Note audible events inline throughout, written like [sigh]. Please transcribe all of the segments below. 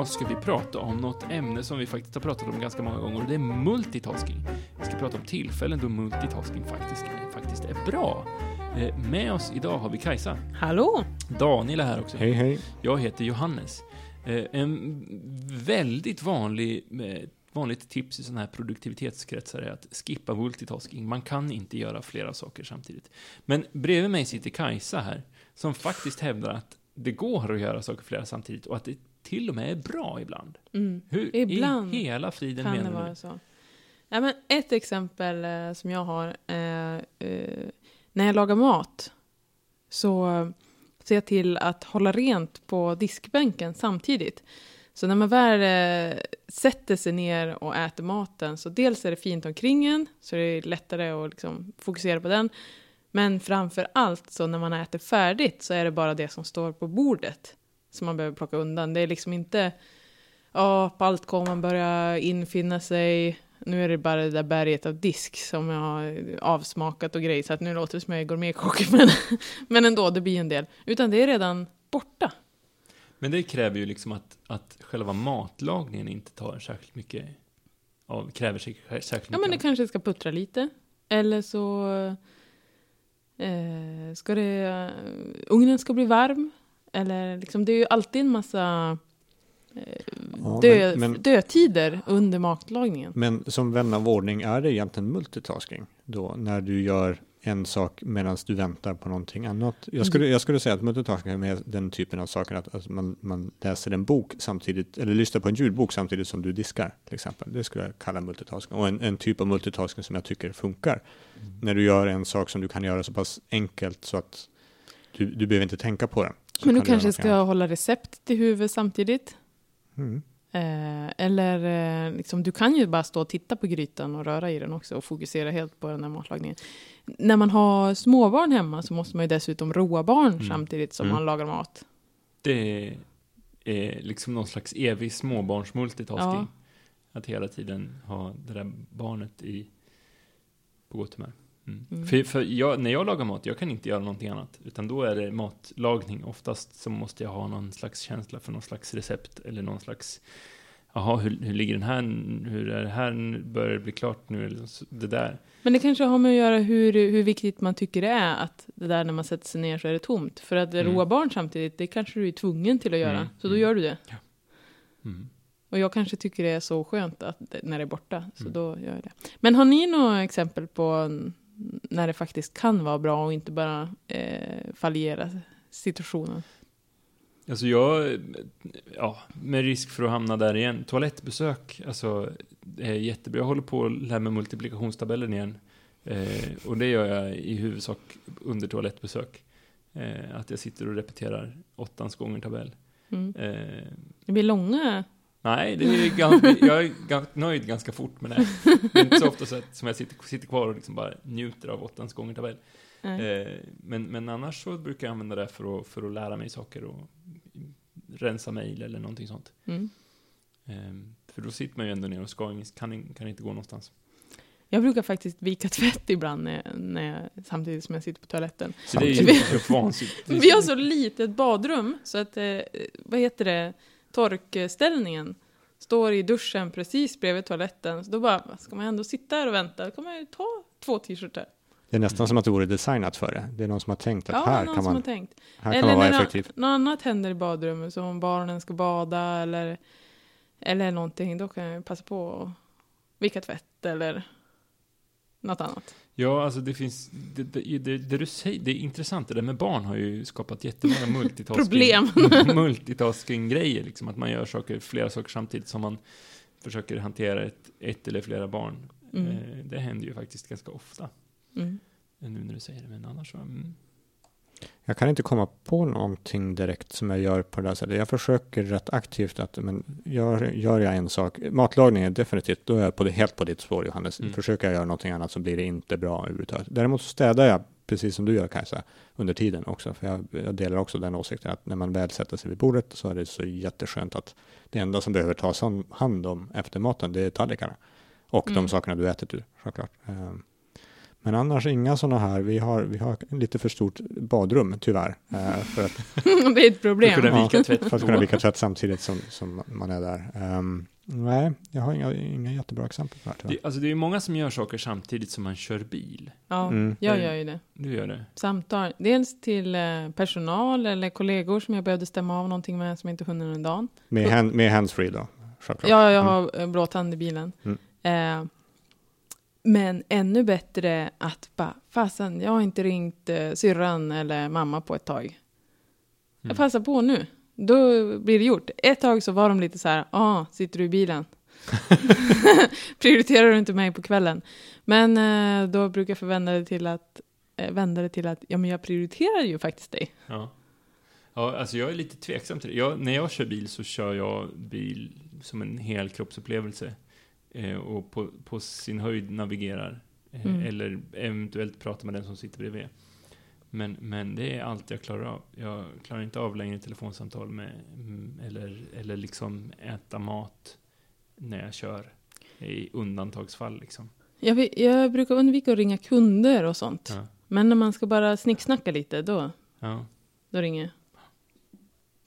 idag ska vi prata om något ämne som vi faktiskt har pratat om ganska många gånger och det är multitasking. Vi ska prata om tillfällen då multitasking faktiskt, faktiskt är bra. Eh, med oss idag har vi Kajsa. Hallå! Daniel är här också. Hej, hej. Jag heter Johannes. Eh, en väldigt vanlig eh, vanligt tips i sådana här produktivitetskretsar är att skippa multitasking. Man kan inte göra flera saker samtidigt. Men bredvid mig sitter Kajsa här, som faktiskt hävdar att det går att göra saker flera samtidigt och att det till och med är bra ibland. Mm. Hur Ibland i hela friden kan det menar vara du? så. Ja, men ett exempel eh, som jag har, eh, eh, när jag lagar mat så ser jag till att hålla rent på diskbänken samtidigt. Så när man väl eh, sätter sig ner och äter maten så dels är det fint omkring en, så det är lättare att liksom fokusera på den. Men framför allt så när man äter färdigt så är det bara det som står på bordet som man behöver plocka undan. Det är liksom inte, ja, på allt kommer man börja infinna sig. Nu är det bara det där berget av disk som jag har avsmakat och grejer så att nu låter det som jag är gourmetkock. [laughs] Men, men ändå, det blir en del. Utan det är redan borta. Men det kräver ju liksom att, att själva matlagningen inte tar särskilt mycket av, kräver sig särskilt mycket Ja, men det av. kanske ska puttra lite. Eller så eh, ska det, ugnen ska bli varm. Eller liksom, det är ju alltid en massa eh, Ja, dö, men, men, dödtider under matlagningen. men som vän av ordning, är det egentligen multitasking då? När du gör en sak medan du väntar på någonting annat? Jag skulle, jag skulle säga att multitasking är den typen av saker att, att man, man läser en bok samtidigt, eller lyssnar på en ljudbok samtidigt som du diskar till exempel. Det skulle jag kalla multitasking. Och en, en typ av multitasking som jag tycker funkar. När du gör en sak som du kan göra så pass enkelt så att du, du behöver inte tänka på den. Så Men du kanske ska hålla recept till huvudet samtidigt. Mm. Eh, eller eh, liksom, du kan ju bara stå och titta på grytan och röra i den också och fokusera helt på den här matlagningen. När man har småbarn hemma så måste man ju dessutom roa barn Mm. samtidigt som Mm. man lagar mat. Det är liksom någon slags evig småbarnsmultitasking. Ja. Att hela tiden ha det där barnet i, på gott humör. Mm. Mm. För, för jag, när jag lagar mat, jag kan inte göra någonting annat. Utan då är det matlagning. Oftast så måste jag ha någon slags känsla för någon slags recept. Eller någon slags, jaha, hur, hur ligger den här? Hur är det här? Börjar det bli klart nu? Eller så- det där. Men det kanske har med att göra hur, hur viktigt man tycker det är att det där när man sätter sig ner så är det tomt. För att Mm. roa barn samtidigt, det kanske du är tvungen till att göra. Mm. Så då gör du det. Mm. Och jag kanske tycker det är så skönt att, när det är borta, så Mm. då gör jag det. Men har ni några exempel på när det faktiskt kan vara bra och inte bara eh, fallera situationen? Alltså jag, ja, med risk för att hamna där igen. Toalettbesök, alltså, är jättebra. Jag håller på att lära mig multiplikationstabellen igen. Eh, och det gör jag i huvudsak under toalettbesök. Eh, att jag sitter och repeterar åttans gånger tabell. Mm. Eh, Det blir långa... nej, det är ganska, jag är nöjd ganska fort med det. Det är inte så ofta så som jag sitter, sitter kvar och liksom bara njuter av åttans gånger tabell. Eh, men, men annars så brukar jag använda det för att, för att lära mig saker och rensa mejl eller någonting sånt. Mm. Eh, för då sitter man ju ändå ner och ska, kan, kan inte gå någonstans. Jag brukar faktiskt vika tvätt ibland när, när jag, samtidigt som jag sitter på toaletten. Så det är ju vansinnigt. Vi har så litet badrum så att, eh, vad heter det, torkställningen står i duschen precis bredvid toaletten. Så då bara, ska man ändå sitta här och vänta, då kan man ju ta två t-shirtar. Det är nästan som att det vore designat för det. Det är någon som har tänkt att Ja, här kan som har man, tänkt. här kan Eller man vara effektiv. något annat händer i badrummet, som om barnen ska bada eller, eller någonting, då kan jag passa på att vika tvätt eller något annat. Ja, alltså det finns, det, det, det, det du säger, det är intressant, det där med barn har ju skapat jättemånga [laughs] multitasking, [laughs] multitasking-grejer, liksom att man gör saker, flera saker samtidigt som man försöker hantera ett, ett eller flera barn. Mm. Eh, det händer ju faktiskt ganska ofta, Mm. nu när du säger det, men annars så, mm. Jag kan inte komma på någonting direkt som jag gör på det här sättet. Jag försöker rätt aktivt att, men gör, gör jag en sak, matlagning är definitivt, då är jag på det, helt på ditt spår Johannes. Mm. Försöker jag göra någonting annat så blir det inte bra överhuvudtaget. Däremot så städar jag, precis som du gör Kajsa, under tiden också. För jag, jag delar också den åsikten att när man väl sätter sig vid bordet så är det så jätteskönt att det enda som behöver tas hand om efter maten, det är tallrikarna. Och Mm. de sakerna du ätit ur, såklart. Ehm, Men annars inga sådana här. Vi har, vi har lite för stort badrum tyvärr. Eh, för, att, [laughs] det är ett För problem. att kunna vika tvätt för att kunna vika tvätt samtidigt som, som man är där. Ehm, nej, jag har inga, inga jättebra exempel på det här tyvärr. Det, alltså det är ju många som gör saker samtidigt som man kör bil. Ja, Mm. jag gör ju det. Du gör det? Samtal. Dels till eh, personal eller kollegor som jag behövde stämma av någonting med som jag inte hunnit under dagen. Med, hand, med handsfree då, självklart. Ja, jag Mm. har mm. blåtand i bilen. Mm. Eh, men ännu bättre att bara, fasen, jag har inte ringt eh, syrran eller mamma på ett tag. Mm. Jag passar på nu. Då blir det gjort. Ett tag så var de lite så här, ah, sitter du i bilen? [laughs] [laughs] Prioriterar du inte mig på kvällen? Men eh, då brukar jag förvända det till att, eh, vända det till att, ja men jag prioriterar ju faktiskt dig. Ja. Ja, alltså jag är lite tveksam till det. Jag, när jag kör bil så kör jag bil som en helkroppsupplevelse. Eh, och på, på sin höjd navigerar. Eh, Mm. Eller eventuellt pratar med den som sitter bredvid. Men, men det är allt jag klarar av. Jag klarar inte av längre telefonsamtal med, mm, eller, eller liksom äta mat när jag kör. I undantagsfall liksom. Jag, jag brukar undvika att ringa kunder och sånt. Ja. Men när man ska bara snicksnacka lite, då, Ja. då ringer jag.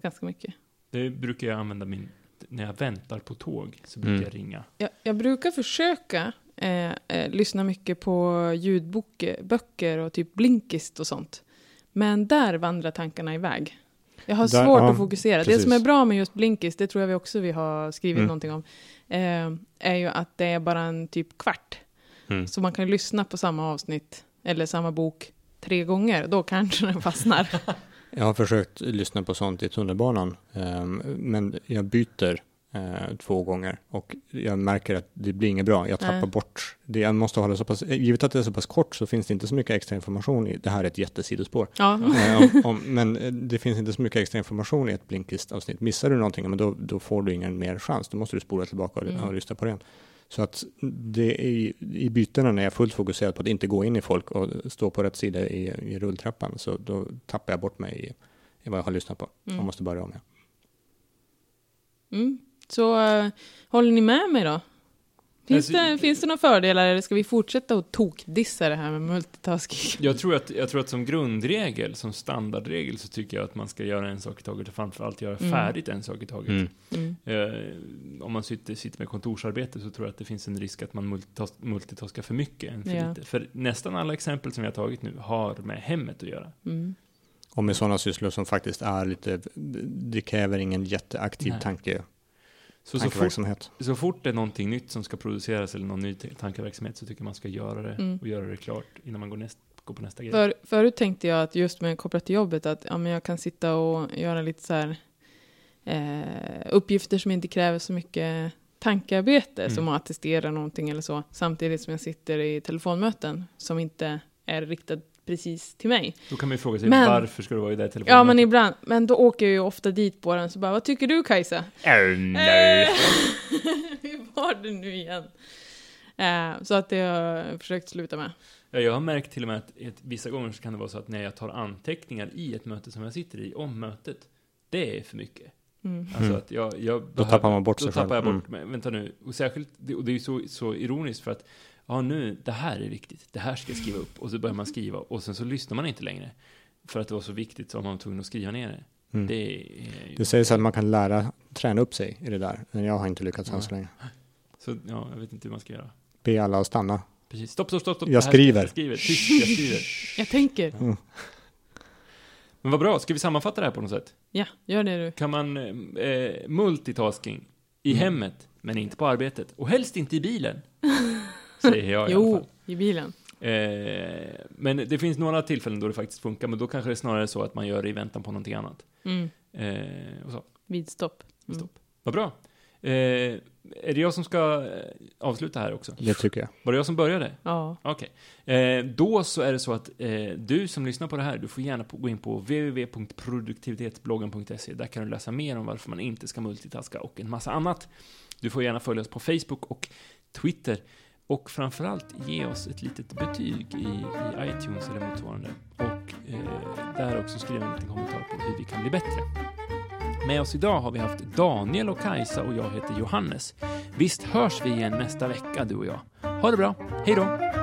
Ganska mycket. Det brukar jag använda min... När jag väntar på tåg så brukar Mm. jag ringa. Jag, jag brukar försöka eh, eh, lyssna mycket på ljudböcker och typ Blinkist och sånt. Men där vandrar tankarna iväg. Jag har Där- svårt ja, att fokusera. Det precis. som är bra med just Blinkist, det tror jag vi också vi har skrivit Mm. någonting om, eh, är ju att det är bara en typ kvart. Mm. Så man kan lyssna på samma avsnitt eller samma bok tre gånger. Då kanske den fastnar. [laughs] Jag har försökt lyssna på sånt i tunnelbanan, ehm, men jag byter eh, två gånger och jag märker att det blir inget bra. Jag tappar Nej. bort det. Jag måste det så pass, givet att det är så pass kort så finns det inte så mycket extra information i, det här är ett jättesidospår. ja. Eh, om, om, men eh, det finns inte så mycket extra information i ett Blinkist-avsnitt. Missar du någonting, men då, då får du ingen mer chans. Då måste du spola tillbaka och, Mm. och lyssna på det. Så att det är i, i bytena när jag är fullt fokuserad på att inte gå in i folk och stå på rätt sida i, i rulltrappan, så då tappar jag bort mig i, i vad jag har lyssnat på. Mm. Jag måste börja om. Ja. Mm. Så eh, håller ni med mig då? Finns, Alltså, det, finns det några fördelar eller ska vi fortsätta att tokdissa det här med multitasking? [laughs] Jag tror, att, jag tror att som grundregel, som standardregel, så tycker jag att man ska göra en sak i taget och framförallt göra Mm. färdigt en sak i taget. Mm. Eh, om man sitter, sitter med kontorsarbete så tror jag att det finns en risk att man multitas multitaskar för mycket än för Ja. lite. För nästan alla exempel som jag har tagit nu har med hemmet att göra. Mm. Och med sådana sysslor som faktiskt är lite, det kräver ingen jätteaktiv Nej. tanke, Så, så, fort, så fort det är någonting nytt som ska produceras eller någon ny tankeverksamhet så tycker jag man ska göra det Mm. och göra det klart innan man går, näst, går på nästa grej. För, förut tänkte jag att just med kopplat till jobbet att ja, men jag kan sitta och göra lite så här eh, uppgifter som inte kräver så mycket tankearbete Mm. som att attestera någonting eller så samtidigt som jag sitter i telefonmöten som inte är riktat precis till mig. Då kan man ju fråga sig Men- varför ska du vara i det här Ja, men ibland. Men då åker jag ju ofta dit på den så bara, vad tycker du Kajsa? Äh, nej. [laughs] Hur var det nu igen? Eh, så att det har jag försökt sluta med. Ja, jag har märkt till och med att ett, vissa gånger så kan det vara så att när jag tar anteckningar i ett möte som jag sitter i, om mötet, det är för mycket. Mm. Alltså Mm. att jag, jag Då behöver- tappar man bort Då sig tappar jag själv. bort mig. Vänta nu, och särskilt, det- och det är ju så, så ironiskt för att, ja nu, det här är viktigt, det här ska jag skriva upp, och så börjar man skriva, och sen så lyssnar man inte längre. För att det var så viktigt så var man tvungen att skriva ner det. Mm. Det ju... Det sägs att man kan lära, träna upp sig i det där, men jag har inte lyckats än Ja. så länge. Så, ja, jag vet inte hur man ska göra. Be alla att stanna. Precis, stopp, stopp, stopp, stopp. Jag skriver. Jag skriver, tyst, jag skriver. Jag tänker. Men vad bra, ska vi sammanfatta det här på något sätt? Ja, gör det du. Kan man eh, multitasking i Mm. hemmet, men inte på arbetet, och helst inte i bilen? [laughs] Säger jag i alla Jo, fall. i bilen. Eh, men det finns några tillfällen då det faktiskt funkar, men då kanske det är snarare så att man gör det i väntan på någonting annat. Mm. Eh, och så. Vid stopp. Mm. Stopp. Vad bra. Eh, är det jag som ska eh, avsluta här också? Det tycker jag. Var det jag som började? Ja. Okej. Eh, då så är det så att eh, du som lyssnar på det här, du får gärna gå in på www.produktivitetsbloggen.se. Där kan du läsa mer om varför man inte ska multitaska och en massa annat. Du får gärna följa oss på Facebook och Twitter. Och framförallt ge oss ett litet betyg i, i iTunes eller motsvarande. Och eh, där också skriva en liten kommentar på hur vi kan bli bättre. Med oss idag har vi haft Daniel och Kajsa och jag heter Johannes. Visst hörs vi igen nästa vecka, du och jag. Ha det bra, hej då!